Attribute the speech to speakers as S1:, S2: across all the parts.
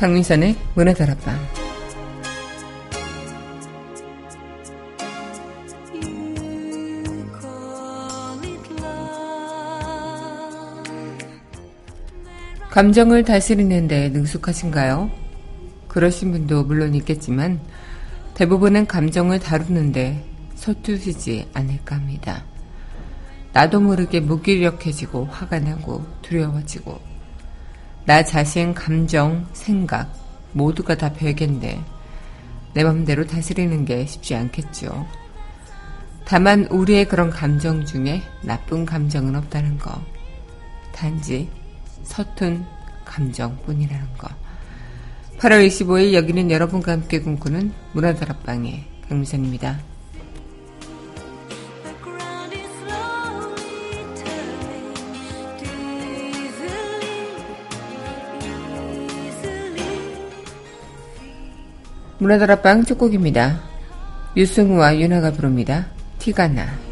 S1: 강민선의 문화다락방 감정을 다스리는데 능숙하신가요? 그러신 분도 물론 있겠지만 대부분은 감정을 다루는데 서투시지 않을까 합니다. 나도 모르게 무기력해지고 화가 나고 두려워지고 나 자신 감정, 생각 모두가 다 별개인데 내 맘대로 다스리는 게 쉽지 않겠죠. 다만 우리의 그런 감정 중에 나쁜 감정은 없다는 거. 단지 서툰 감정뿐이라는 거. 8월 25일 여기는 여러분과 함께 꿈꾸는 문화다락방의 강미선입니다. 문화다락방 첫 곡입니다. 유승우와 윤하가 부릅니다. 티가 나.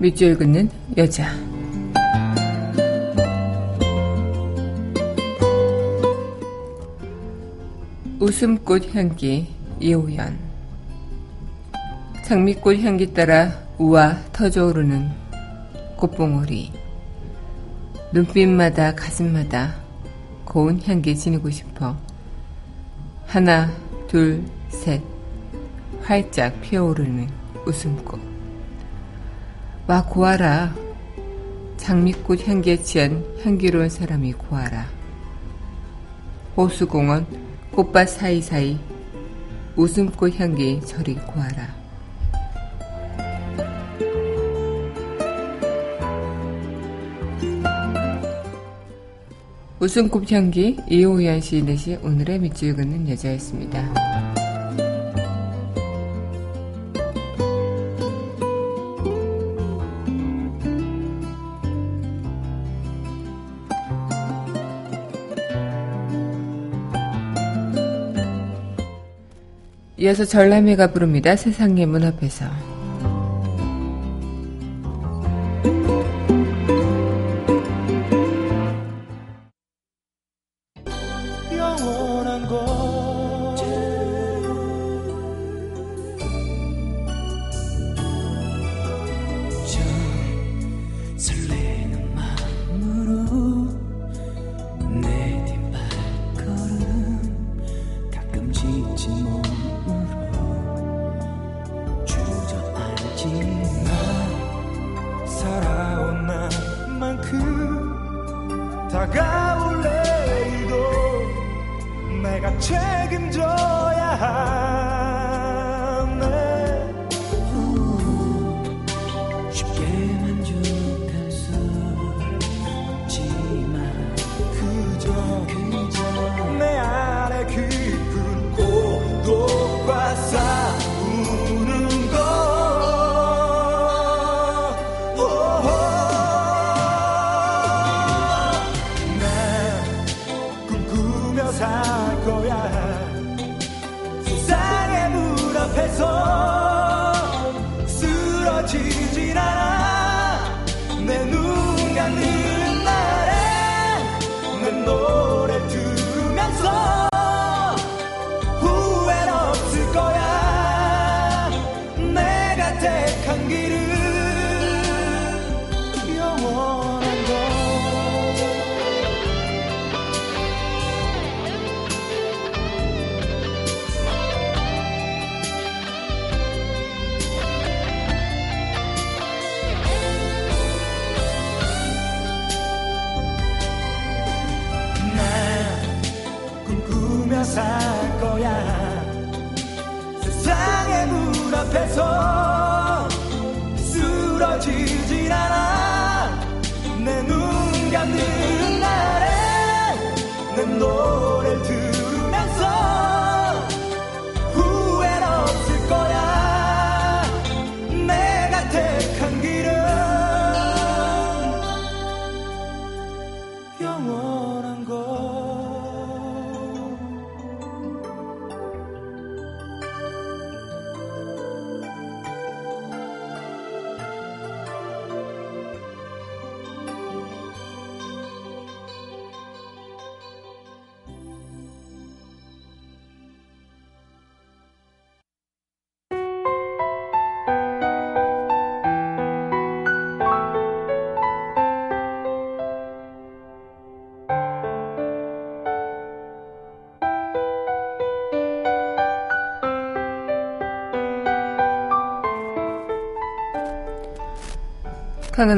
S1: 밑줄 긋는 여자. 웃음꽃 향기 이호연. 장미꽃 향기 따라 우아 터져오르는 꽃봉오리. 눈빛마다 가슴마다 고운 향기 지니고 싶어. 하나 둘 셋. 활짝 피어오르는 웃음꽃
S2: 와 고아라. 장미꽃 향기에 취한 향기로운 사람이 고아라. 호수공원 꽃밭 사이사이 웃음꽃 향기 저리 고아라. 웃음꽃 향기 이호연 시인의 시 오늘의 밑줄 긋는 여자였습니다. 이어서 전람회가 부릅니다. 세상의 문 앞에서.
S3: 내가 책임져야 하 문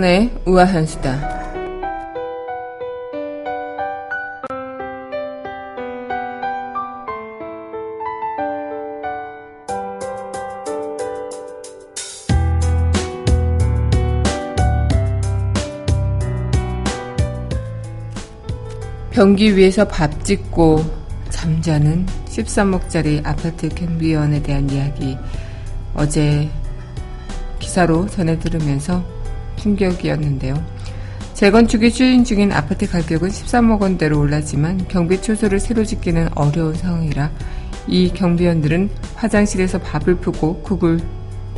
S2: 강은의 우아한 수다. 변기 위에서 밥 짓고 잠자는 13억짜리 아파트 경비원에 대한 이야기 어제 기사로 전해 들으면서 충격이었는데요. 재건축이 추진 중인 아파트 가격은 13억 원대로 올랐지만 경비 초소를 새로 짓기는 어려운 상황이라 이 경비원들은 화장실에서 밥을 푸고 국을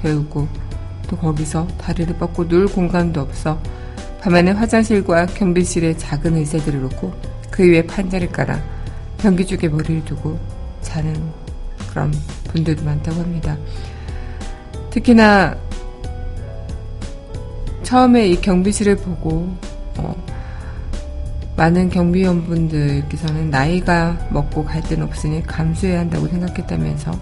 S2: 데우고 또 거기서 다리를 뻗고 놀 공간도 없어 밤에는 화장실과 경비실에 작은 의자들을 놓고 그 위에 판자를 깔아 변기 쪽에 머리를 두고 자는 그런 분들도 많다고 합니다. 특히나 처음에 이 경비실을 보고 어, 많은 경비원분들께서는 나이가 먹고 갈 데는 없으니 감수해야 한다고 생각했다면서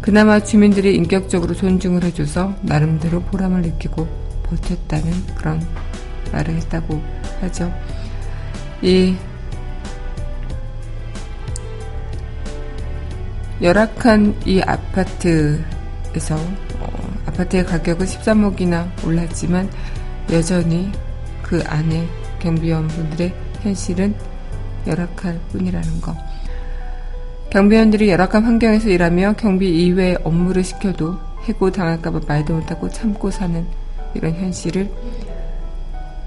S2: 그나마 주민들이 인격적으로 존중을 해줘서 나름대로 보람을 느끼고 버텼다는 그런 말을 했다고 하죠. 이 열악한 이 아파트에서 어, 아파트의 가격은 13억이나 올랐지만 여전히 그 안에 경비원분들의 현실은 열악할 뿐이라는 거. 경비원들이 열악한 환경에서 일하며 경비 이외의 업무를 시켜도 해고 당할까봐 말도 못하고 참고 사는 이런 현실을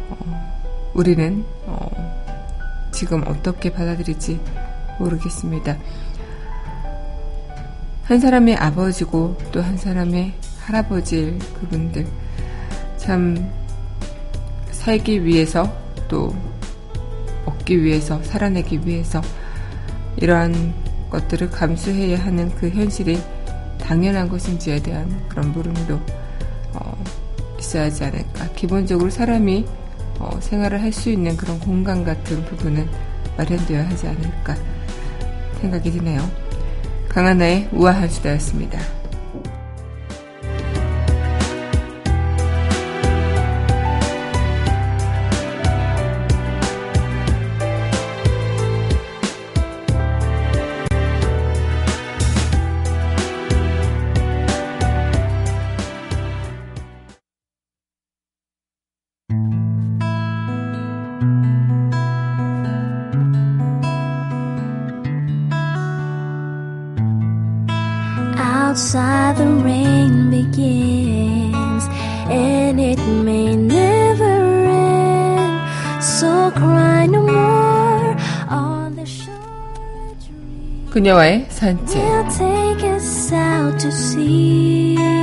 S2: 어, 우리는 어, 지금 어떻게 받아들일지 모르겠습니다. 한 사람의 아버지고 또 한 사람의 할아버지일 그분들 참 살기 위해서 또 먹기 위해서 살아내기 위해서 이러한 것들을 감수해야 하는 그 현실이 당연한 것인지에 대한 그런 물음도 어, 있어야 하지 않을까. 기본적으로 사람이 어, 생활을 할 수 있는 그런 공간 같은 부분은 마련되어야 하지 않을까 생각이 드네요. 강하나의 우아한 수다였습니다.
S4: Outside the rain begins and it may never end. So cry no more on the shore.
S2: 그녀와의 산책.
S4: will take us out to sea.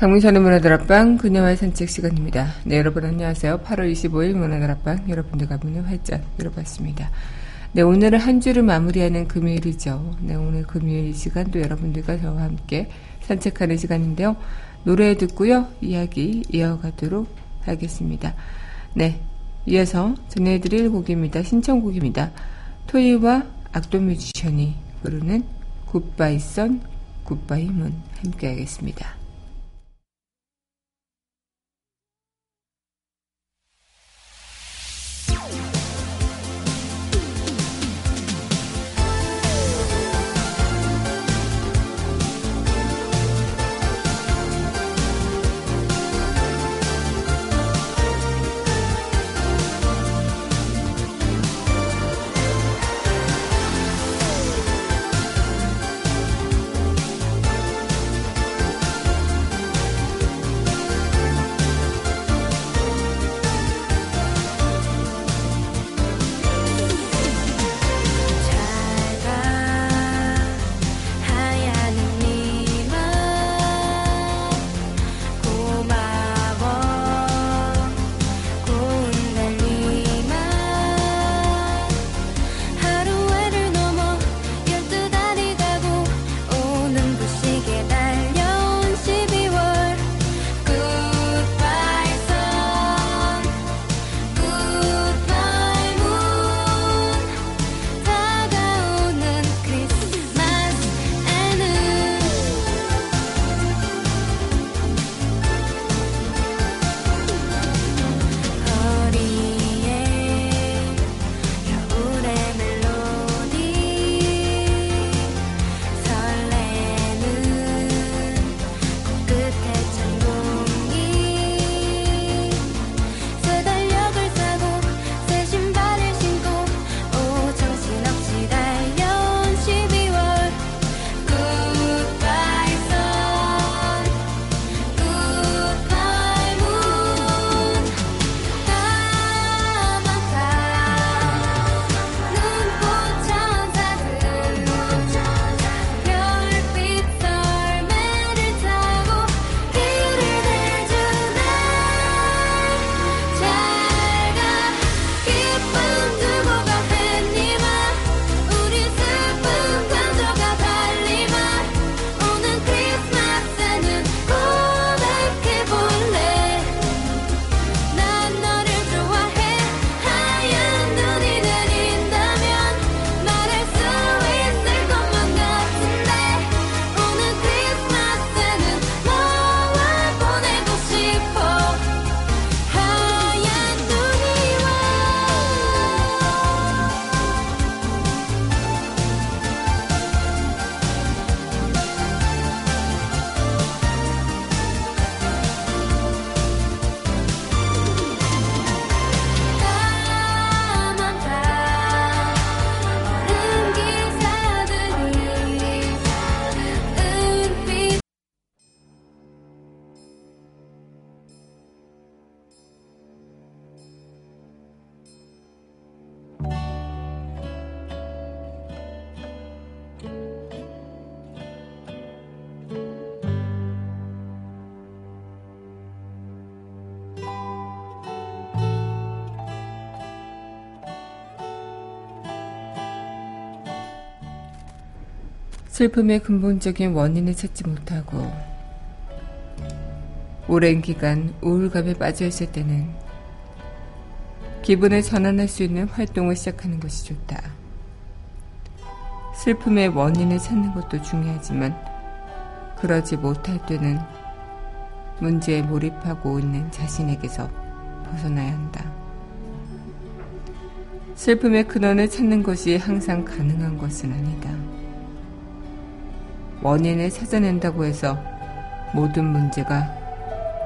S2: 강민선의 문화들 앞방 그녀와의 산책 시간입니다. 네, 여러분 안녕하세요. 8월 25일 문화들 앞방 여러분들과 문을 활짝 열어봤습니다. 네, 오늘은 한 주를 마무리하는 금요일이죠. 네, 오늘 금요일 이 시간도 여러분들과 저와 함께 산책하는 시간인데요. 노래 듣고요. 이야기 이어가도록 하겠습니다. 네, 이어서 전해드릴 곡입니다. 신청곡입니다. 토이와 악동 뮤지션이 부르는 굿바이 선, 굿바이 문 함께 하겠습니다.
S3: 슬픔의 근본적인 원인을 찾지 못하고 오랜 기간 우울감에 빠져 있을 때는 기분을 전환할 수 있는 활동을 시작하는 것이 좋다. 슬픔의 원인을 찾는 것도 중요하지만 그러지 못할 때는 문제에 몰입하고 있는 자신에게서 벗어나야 한다. 슬픔의 근원을 찾는 것이 항상 가능한 것은 아니다. 원인을 찾아낸다고 해서 모든 문제가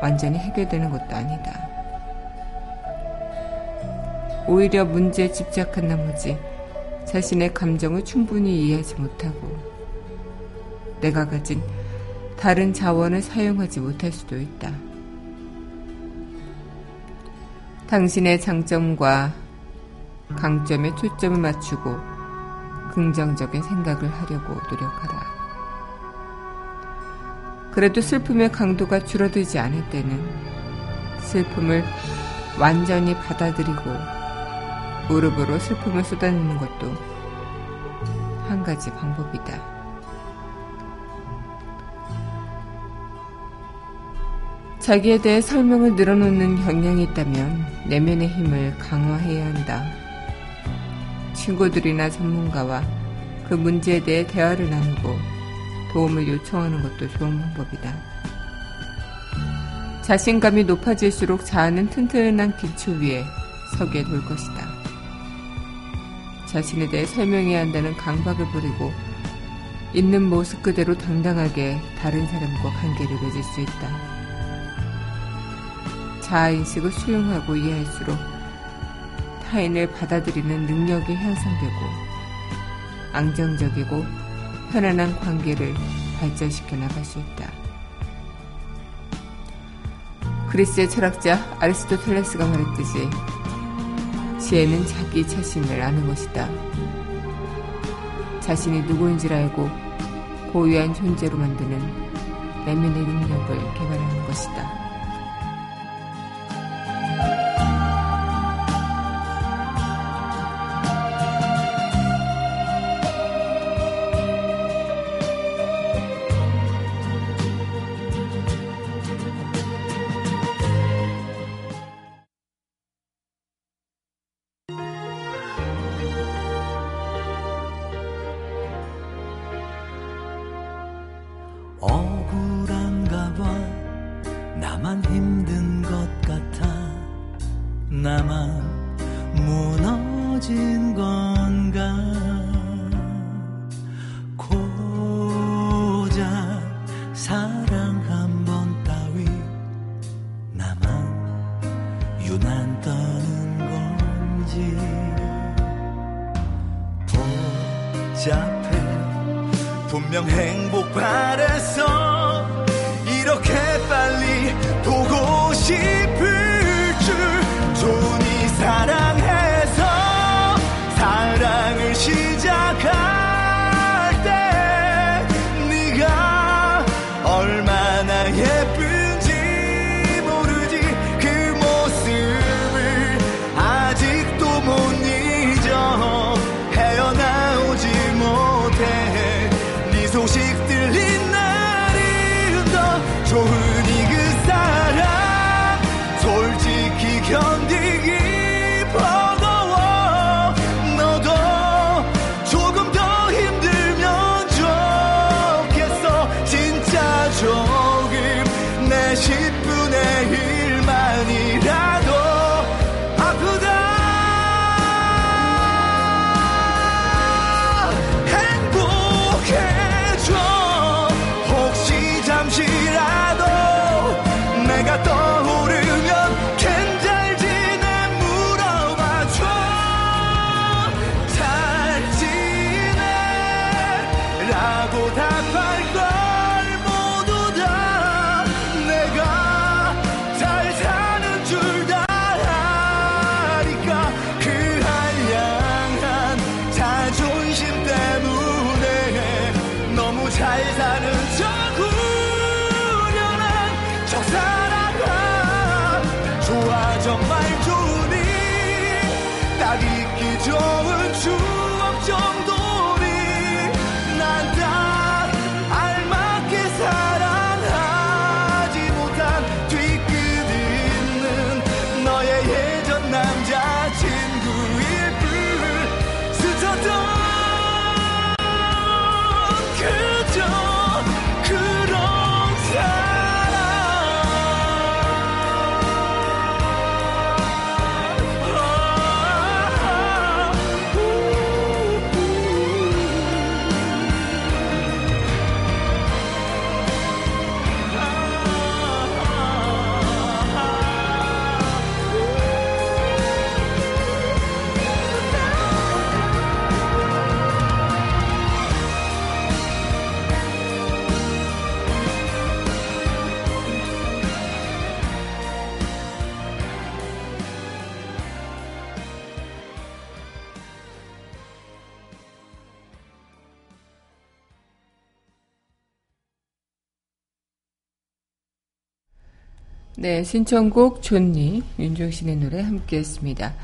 S3: 완전히 해결되는 것도 아니다. 오히려 문제에 집착한 나머지 자신의 감정을 충분히 이해하지 못하고 내가 가진 다른 자원을 사용하지 못할 수도 있다. 당신의 장점과 강점에 초점을 맞추고 긍정적인 생각을 하려고 노력하라. 그래도 슬픔의 강도가 줄어들지 않을 때는 슬픔을 완전히 받아들이고 무릎으로 슬픔을 쏟아내는 것도 한 가지 방법이다. 자기에 대해 설명을 늘어놓는 경향이 있다면 내면의 힘을 강화해야 한다. 친구들이나 전문가와 그 문제에 대해 대화를 나누고 도움을 요청하는 것도 좋은 방법이다. 자신감이 높아질수록 자아는 튼튼한 기초 위에 서게 될 것이다. 자신에 대해 설명해야 한다는 강박을 버리고 있는 모습 그대로 당당하게 다른 사람과 관계를 맺을 수 있다. 자아인식을 수용하고 이해할수록 타인을 받아들이는 능력이 향상되고 안정적이고 편안한 관계를 발전시켜 나갈 수 있다. 그리스의 철학자 아리스토텔레스가 말했듯이 지혜는 자기 자신을 아는 것이다. 자신이 누구인지를 알고 고유한 존재로 만드는 내면의 능력을 개발하는 것이다.
S5: 네,
S2: 신청곡 존니 윤종신의 노래 함께 했습니다.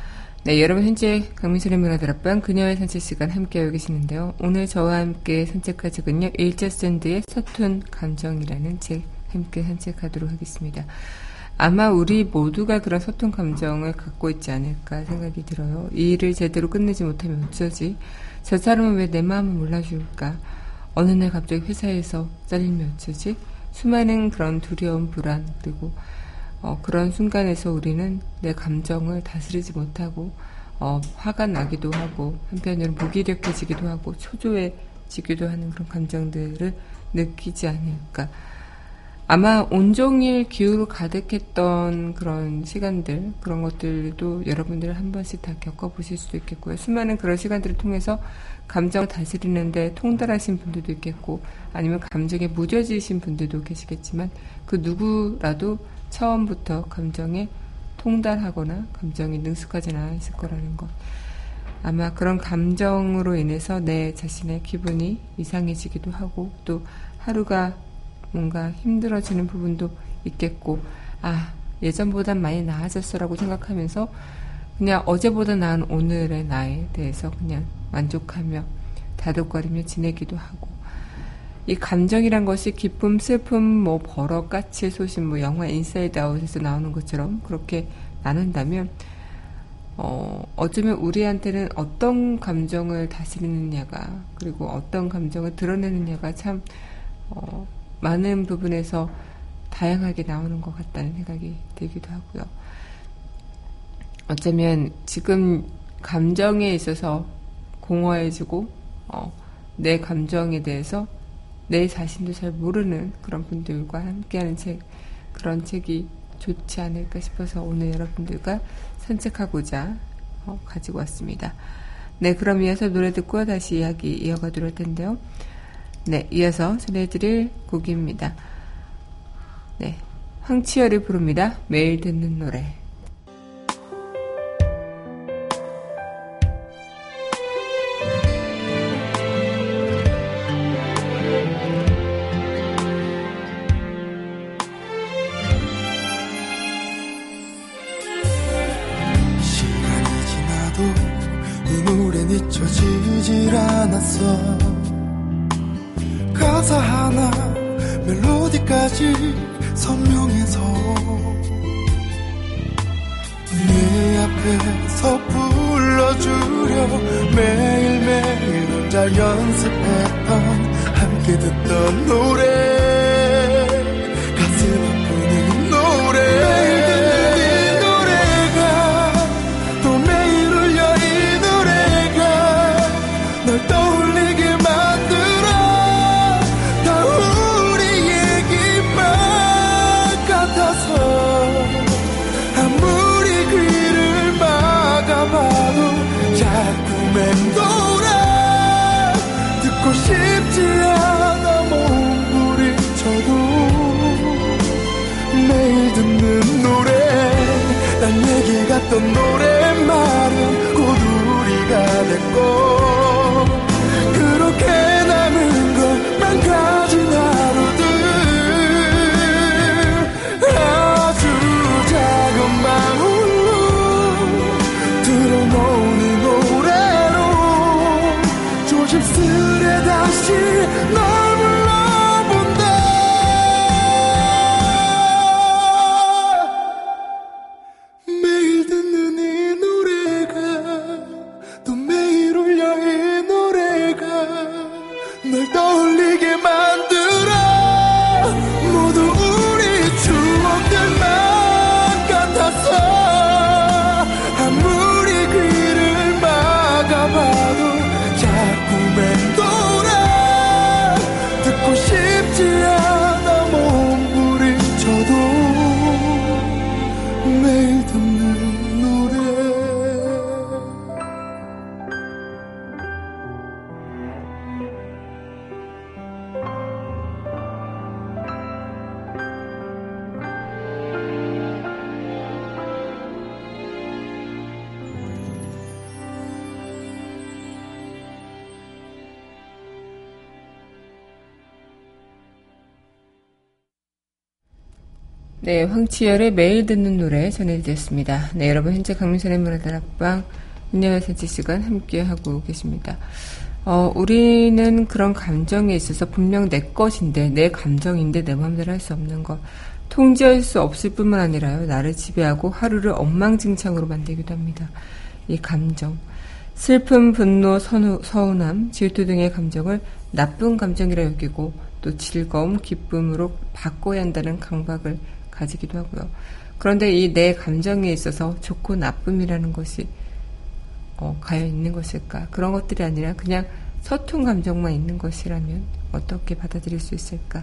S2: 네, 여러분 현재 강민선의 문화다락방 그녀의 산책 시간 함께하고 계시는데요. 오늘 저와 함께 산책할 책은요. 일자 샌드의 서툰 감정이라는 책 함께 산책하도록 하겠습니다. 아마 우리 모두가 그런 서툰 감정을 갖고 있지 않을까 생각이 들어요. 이 일을 제대로 끝내지 못하면 어쩌지? 저 사람은 왜 내 마음을 몰라줄까? 어느 날 갑자기 회사에서 잘리면 어쩌지? 수많은 그런 두려움, 불안, 그리고 어, 그런 순간에서 우리는 내 감정을 다스리지 못하고 어, 화가 나기도 하고 한편으로는 무기력해지기도 하고 초조해지기도 하는 그런 감정들을 느끼지 않을까. 아마 온종일 기후로 가득했던 그런 시간들, 그런 것들도 여러분들 한 번씩 다 겪어보실 수도 있겠고요. 수많은 그런 시간들을 통해서 감정을 다스리는데 통달하신 분들도 있겠고, 아니면 감정에 무뎌지신 분들도 계시겠지만, 그 누구라도 처음부터 감정에 통달하거나 감정이 능숙하지는 않았을 거라는 것. 아마 그런 감정으로 인해서 내 자신의 기분이 이상해지기도 하고 또 하루가 뭔가 힘들어지는 부분도 있겠고 아 예전보단 많이 나아졌어라고 생각하면서 그냥 어제보다 나은 오늘의 나에 대해서 그냥 만족하며 다독거리며 지내기도 하고 이 감정이란 것이 기쁨, 슬픔, 뭐 버럭, 까칠, 소심, 뭐 영화 인사이드 아웃에서 나오는 것처럼 그렇게 나눈다면 어, 어쩌면 우리한테는 어떤 감정을 다스리느냐가 그리고 어떤 감정을 드러내느냐가 참 어, 많은 부분에서 다양하게 나오는 것 같다는 생각이 들기도 하고요. 어쩌면 지금 감정에 있어서 공허해지고 어, 내 감정에 대해서 내 자신도 잘 모르는 그런 분들과 함께하는 책 그런 책이 좋지 않을까 싶어서 오늘 여러분들과 산책하고자 어, 가지고 왔습니다. 네, 그럼 이어서 노래 듣고 다시 이야기 이어가도록 할 텐데요. 네, 이어서 전해드릴 곡입니다. 네, 황치열이 부릅니다. 매일 듣는 노래.
S6: 않았어. 가사 하나 멜로디까지 선명해서 내 앞에서 불러주려 매일매일 혼자 연습했던 함께 듣던 노래 같던 노랫말은 곧 우리가 됐고
S2: 네, 황치열의 매일 듣는 노래 전해드렸습니다. 네, 여러분 현재 강민선의 문화다락방 은혜와 산치 시간 함께하고 계십니다. 어, 우리는 그런 감정에 있어서 분명 내 것인데, 내 감정인데 내 마음대로 할 수 없는 것. 통제할 수 없을 뿐만 아니라요, 나를 지배하고 하루를 엉망진창으로 만들기도 합니다. 이 감정. 슬픔, 분노, 선우, 서운함, 질투 등의 감정을 나쁜 감정이라 여기고 또 즐거움, 기쁨으로 바꿔야 한다는 강박을 가지기도 하고요. 그런데 이 내 감정에 있어서 좋고 나쁨이라는 것이 어, 가여 있는 것일까? 그런 것들이 아니라 그냥 서툰 감정만 있는 것이라면 어떻게 받아들일 수 있을까?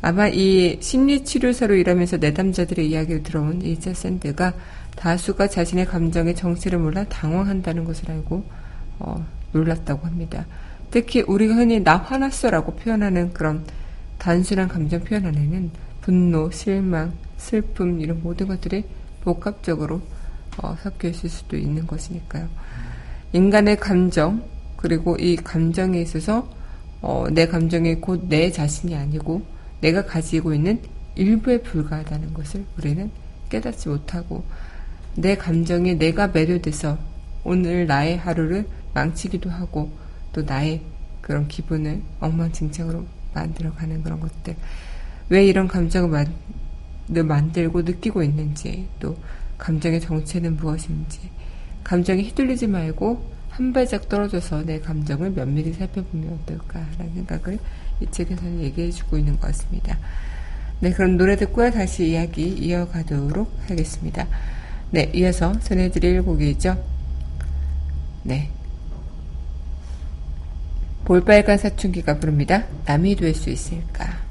S2: 아마 이 심리치료사로 일하면서 내담자들의 이야기를 들어온 이자 샌드가 다수가 자신의 감정의 정체를 몰라 당황한다는 것을 알고 어, 놀랐다고 합니다. 특히 우리가 흔히 나 화났어라고 표현하는 그런 단순한 감정 표현 안에는 분노, 실망, 슬픔 이런 모든 것들이 복합적으로 어, 섞여 있을 수도 있는 것이니까요. 인간의 감정 그리고 이 감정에 있어서 어, 내 감정이 곧 내 자신이 아니고 내가 가지고 있는 일부에 불과하다는 것을 우리는 깨닫지 못하고 내 감정에 내가 매료돼서 오늘 나의 하루를 망치기도 하고 또 나의 그런 기분을 엉망진창으로 만들어가는 그런 것들 왜 이런 감정을 만, 만들고 느끼고 있는지 또 감정의 정체는 무엇인지 감정에 휘둘리지 말고 한 발짝 떨어져서 내 감정을 면밀히 살펴보면 어떨까라는 생각을 이 책에서는 얘기해주고 있는 것 같습니다. 네, 그럼 노래 듣고 다시 이야기 이어가도록 하겠습니다. 네, 이어서 전해드릴 곡이죠. 네. 볼빨간 사춘기가 부릅니다. 남이 될 수 있을까?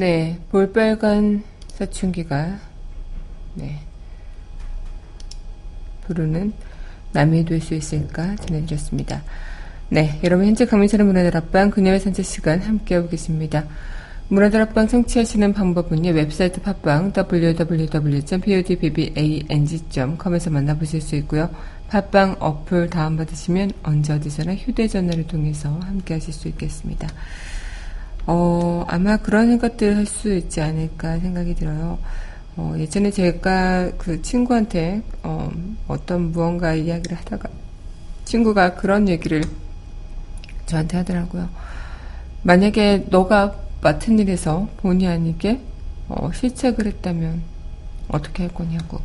S2: 네, 볼빨간 사춘기가 네 부르는 남이 될 수 있을까 전해드렸습니다. 네, 여러분 현재 강민철의 문화들 앞방 그녀의 산책 시간 함께하고 계십니다. 문화다락방 청취하시는 방법은요, 웹사이트 팟빵 www.podbbang.com에서 만나보실 수 있고요. 팟빵 어플 다운받으시면 언제 어디서나 휴대전화를 통해서 함께 하실 수 있겠습니다. 어, 아마 그런 것들을 할수 있지 않을까 생각이 들어요. 어, 예전에 제가 그 친구한테, 어, 어떤 무언가 이야기를 하다가, 친구가 그런 얘기를 저한테 하더라고요. 만약에 너가 맡은 일에서 본의 아니게 어, 실책을 했다면 어떻게 할 거냐고.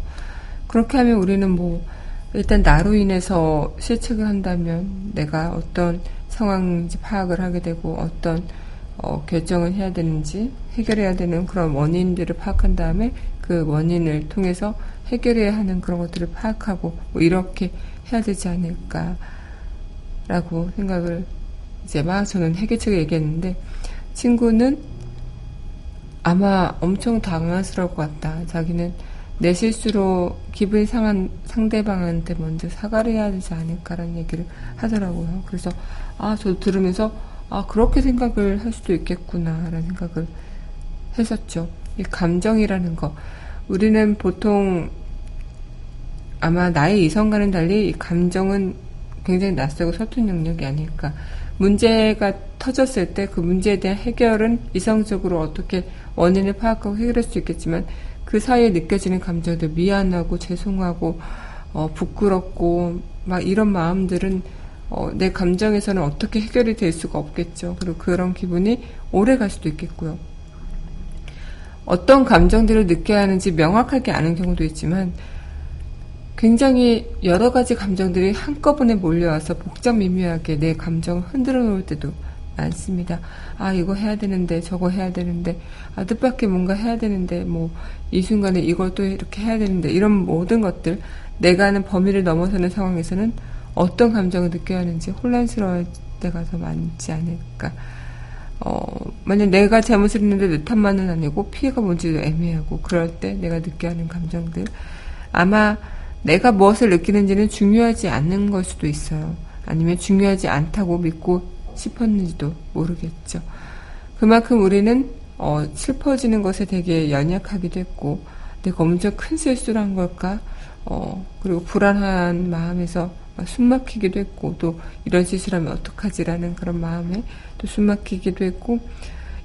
S2: 그렇게 하면 우리는 뭐 일단 나로 인해서 실책을 한다면 내가 어떤 상황인지 파악을 하게 되고 어떤 어, 결정을 해야 되는지 해결해야 되는 그런 원인들을 파악한 다음에 그 원인을 통해서 해결해야 하는 그런 것들을 파악하고 뭐 이렇게 해야 되지 않을까라고 생각을 이제 막 저는 해결책을 얘기했는데 친구는 아마 엄청 당황스러울 것 같다. 자기는 내 실수로 기분이 상한 상대방한테 먼저 사과를 해야 되지 않을까라는 얘기를 하더라고요. 그래서 아, 저도 들으면서 아, 그렇게 생각을 할 수도 있겠구나라는 생각을 했었죠. 이 감정이라는 거. 우리는 보통 아마 나의 이성과는 달리 이 감정은 굉장히 낯설고 서툰 영역이 아닐까. 문제가 터졌을 때 그 문제에 대한 해결은 이성적으로 어떻게 원인을 파악하고 해결할 수 있겠지만 그 사이에 느껴지는 감정들 미안하고 죄송하고 어, 부끄럽고 막 이런 마음들은 어, 내 감정에서는 어떻게 해결이 될 수가 없겠죠. 그리고 그런 기분이 오래 갈 수도 있겠고요. 어떤 감정들을 느껴야 하는지 명확하게 아는 경우도 있지만 굉장히 여러 가지 감정들이 한꺼번에 몰려와서 복잡 미묘하게 내 감정을 흔들어 놓을 때도 많습니다. 아, 이거 해야 되는데, 저거 해야 되는데, 아, 뜻밖의 뭔가 해야 되는데, 뭐, 이 순간에 이걸 또 이렇게 해야 되는데, 이런 모든 것들, 내가 하는 범위를 넘어서는 상황에서는 어떤 감정을 느껴야 하는지 혼란스러울 때가 더 많지 않을까. 어, 만약 내가 잘못을 했는데 내 탓만은 아니고 피해가 뭔지도 애매하고, 그럴 때 내가 느껴야 하는 감정들. 아마 내가 무엇을 느끼는지는 중요하지 않는 걸 수도 있어요. 아니면 중요하지 않다고 믿고 싶었는지도 모르겠죠. 그만큼 우리는 어, 슬퍼지는 것에 되게 연약하기도 했고 내가 엄청 큰 실수를 한 걸까? 어, 그리고 불안한 마음에서 숨 막히기도 했고 또 이런 실수라면 어떡하지라는 그런 마음에 또 숨 막히기도 했고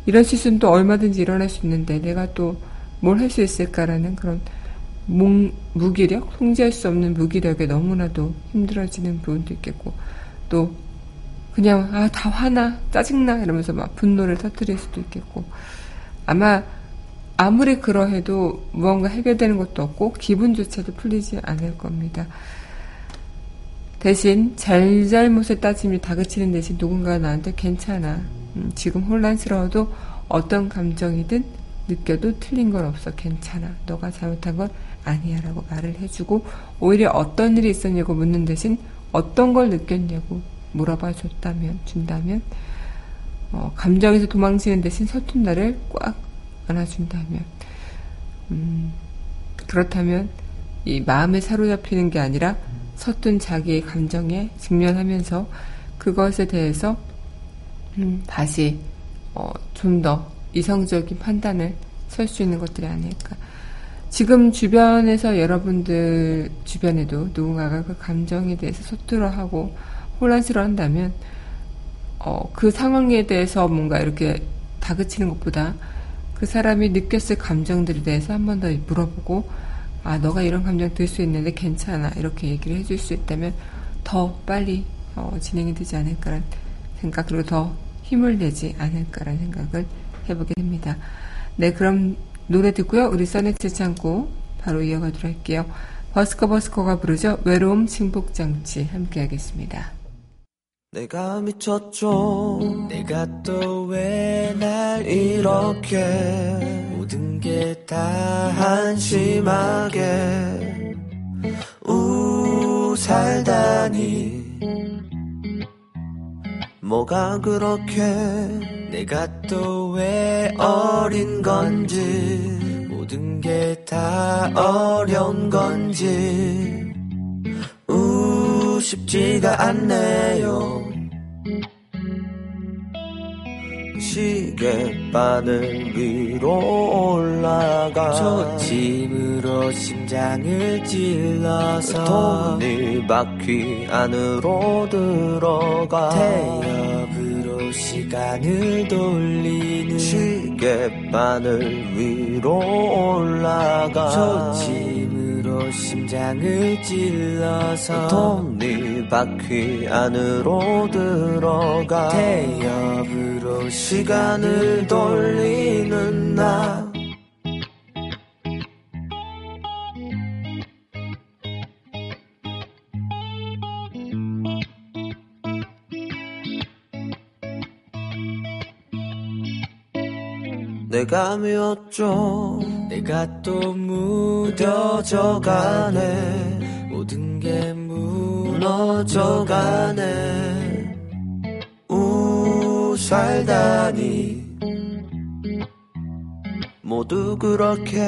S2: 이런 실수는 또 얼마든지 일어날 수 있는데 내가 또 뭘 할 수 있을까라는 그런 목, 무기력, 통제할 수 없는 무기력에 너무나도 힘들어지는 부분도 있겠고, 또, 그냥, 아, 다 화나, 짜증나, 이러면서 막 분노를 터뜨릴 수도 있겠고, 아마, 아무리 그러해도 무언가 해결되는 것도 없고, 기분조차도 풀리지 않을 겁니다. 대신, 잘잘못을 따짐이 다그치는 대신 누군가가 나한테 괜찮아. 음, 지금 혼란스러워도 어떤 감정이든 느껴도 틀린 건 없어. 괜찮아. 너가 잘못한 건 아니야 라고 말을 해주고 오히려 어떤 일이 있었냐고 묻는 대신 어떤 걸 느꼈냐고 물어봐 줬다면 준다면 어, 감정에서 도망치는 대신 서툰 나를 꽉 안아준다면 음, 그렇다면 이 마음에 사로잡히는 게 아니라 서툰 자기의 감정에 직면하면서 그것에 대해서 음, 다시 어, 좀 더 이성적인 판단을 설 수 있는 것들이 아닐까. 지금 주변에서 여러분들 주변에도 누군가가 그 감정에 대해서 서툴어하고 혼란스러워 한다면 어, 그 상황에 대해서 뭔가 이렇게 다그치는 것보다 그 사람이 느꼈을 감정들에 대해서 한 번 더 물어보고 아 너가 이런 감정 들 수 있는데 괜찮아 이렇게 얘기를 해줄 수 있다면 더 빨리 어, 진행이 되지 않을까라는 생각 그리고 더 힘을 내지 않을까라는 생각을 해보게 됩니다. 네 그럼 노래 듣고요. 우리 써네츠 창고 바로 이어가도록 할게요. 버스커 버스커가 부르죠. 외로움 증폭장치 함께 하겠습니다.
S3: 내가 미쳤죠 내가 또 왜 날 이렇게 모든 게 다 한심하게 우 살다니. 뭐가 그렇게 내가 또 왜 어린 건지 모든 게 다 어려운 건지. 우 쉽지가 않네요
S7: 시계바늘 위로 올라가
S8: 초침으로 심장을 찔러서
S7: 톱니바퀴 안으로 들어가
S8: 태엽으로 시간을 돌리는
S7: 시계바늘 위로 올라가
S8: 초침으로 심장을 찔러서
S7: 톱니바퀴 안으로 들어가
S8: 태엽으로
S7: 시간을 돌리는 나 내가 미웠죠.
S8: 내가 또 무뎌져 가네. 모든 게 무너져 가네.
S7: 우 살다니. 모두 그렇게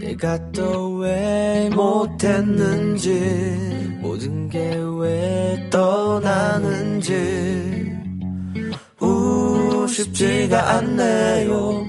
S8: 내가 또 왜
S7: 못했는지
S8: 모든 게 왜
S7: 떠나는지 우 쉽지가 않네요.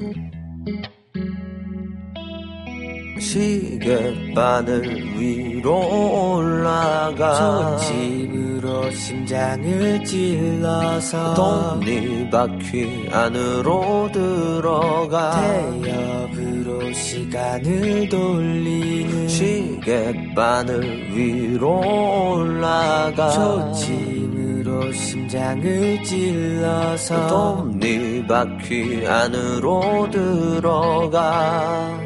S7: 시계바늘 위로 올라가
S8: 초침으로 심장을 찔러서
S7: 톱니바퀴 안으로 들어가
S8: 태엽으로 시간을 돌리는
S7: 시계바늘 위로 올라가
S8: 초침 심장을 찔러서
S7: 톱니바퀴 안으로 들어가.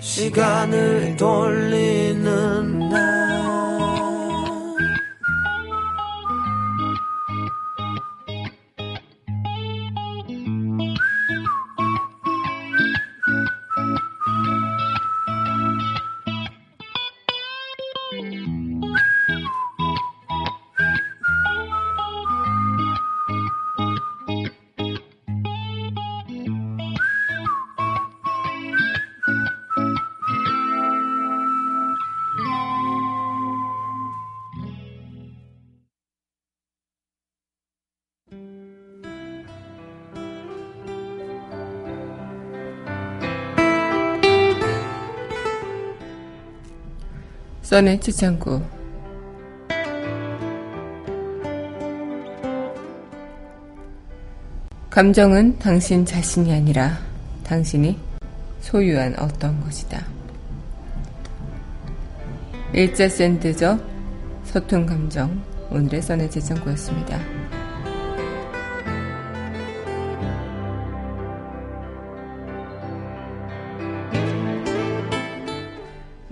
S7: 시간을 돌리는
S2: 써내 추천구 감정은 당신 자신이 아니라 당신이 소유한 어떤 것이다. 일자 샌드저 서툰 감정 오늘의 써내 추천구였습니다.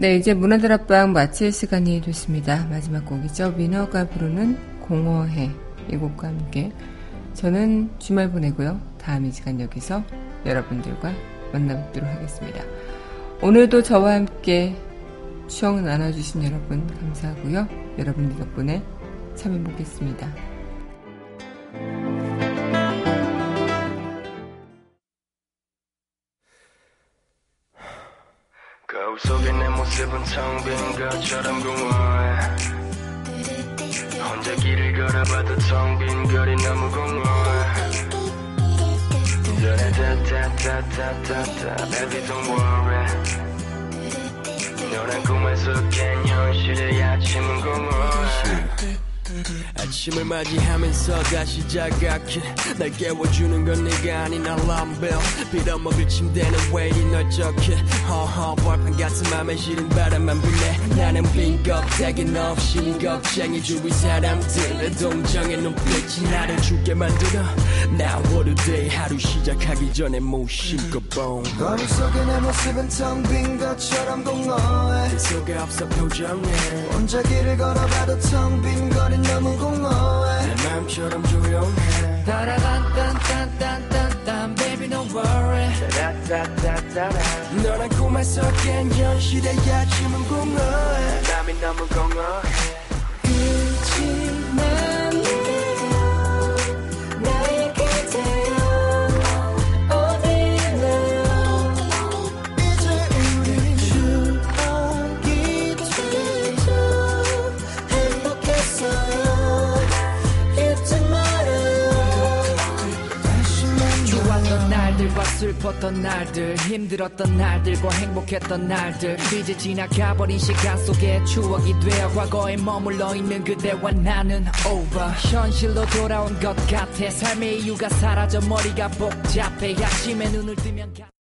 S2: 네, 이제 문화들 앞방 마칠 시간이 됐습니다. 마지막 곡이죠. 민어가 부르는 공허해 이 곡과 함께 저는 주말 보내고요. 다음 이 시간 여기서 여러분들과 만나뵙도록 하겠습니다. 오늘도 저와 함께 추억 나눠주신 여러분 감사하고요. 여러분들 덕분에 참 행복했습니다.
S1: 깨워주는 건 네가 아닌 알람벨 빌어먹을 침대는 왜 이리 널쩍해? 허허 벌판 같은 맘에 시린 바람만 불네. 나는 빈 껍데기 없이 겁쟁이 주위 사람들의 동정의 눈빛이 나를 죽게 만들어. Now what a day. 하루 시작하기 전에 무심코 뽕
S7: 거울 속에 내 모습은 텅 빈 것처럼 공허해.
S1: 그 속에 없어 표정에.
S7: 혼자 길을 걸어봐도 텅 빈 거리 너무 공허해.
S1: 내 마음처럼 조용해 따라단단단단단단 Baby don't worry. 너란 꿈에서 깬 현실의 아침은 공허해. 남이 너무 공허해
S9: 슬펐던 날들 힘들었던 날들과 행복했던 날들. 이제 지나가버린 시간 속에 추억이 되어 과거에 머물러 있는 그대와 나는 over. 현실로 돌아온 것 같아. 삶의 이유가 사라져 머리가 복잡해. 아침에 눈을 뜨면 가-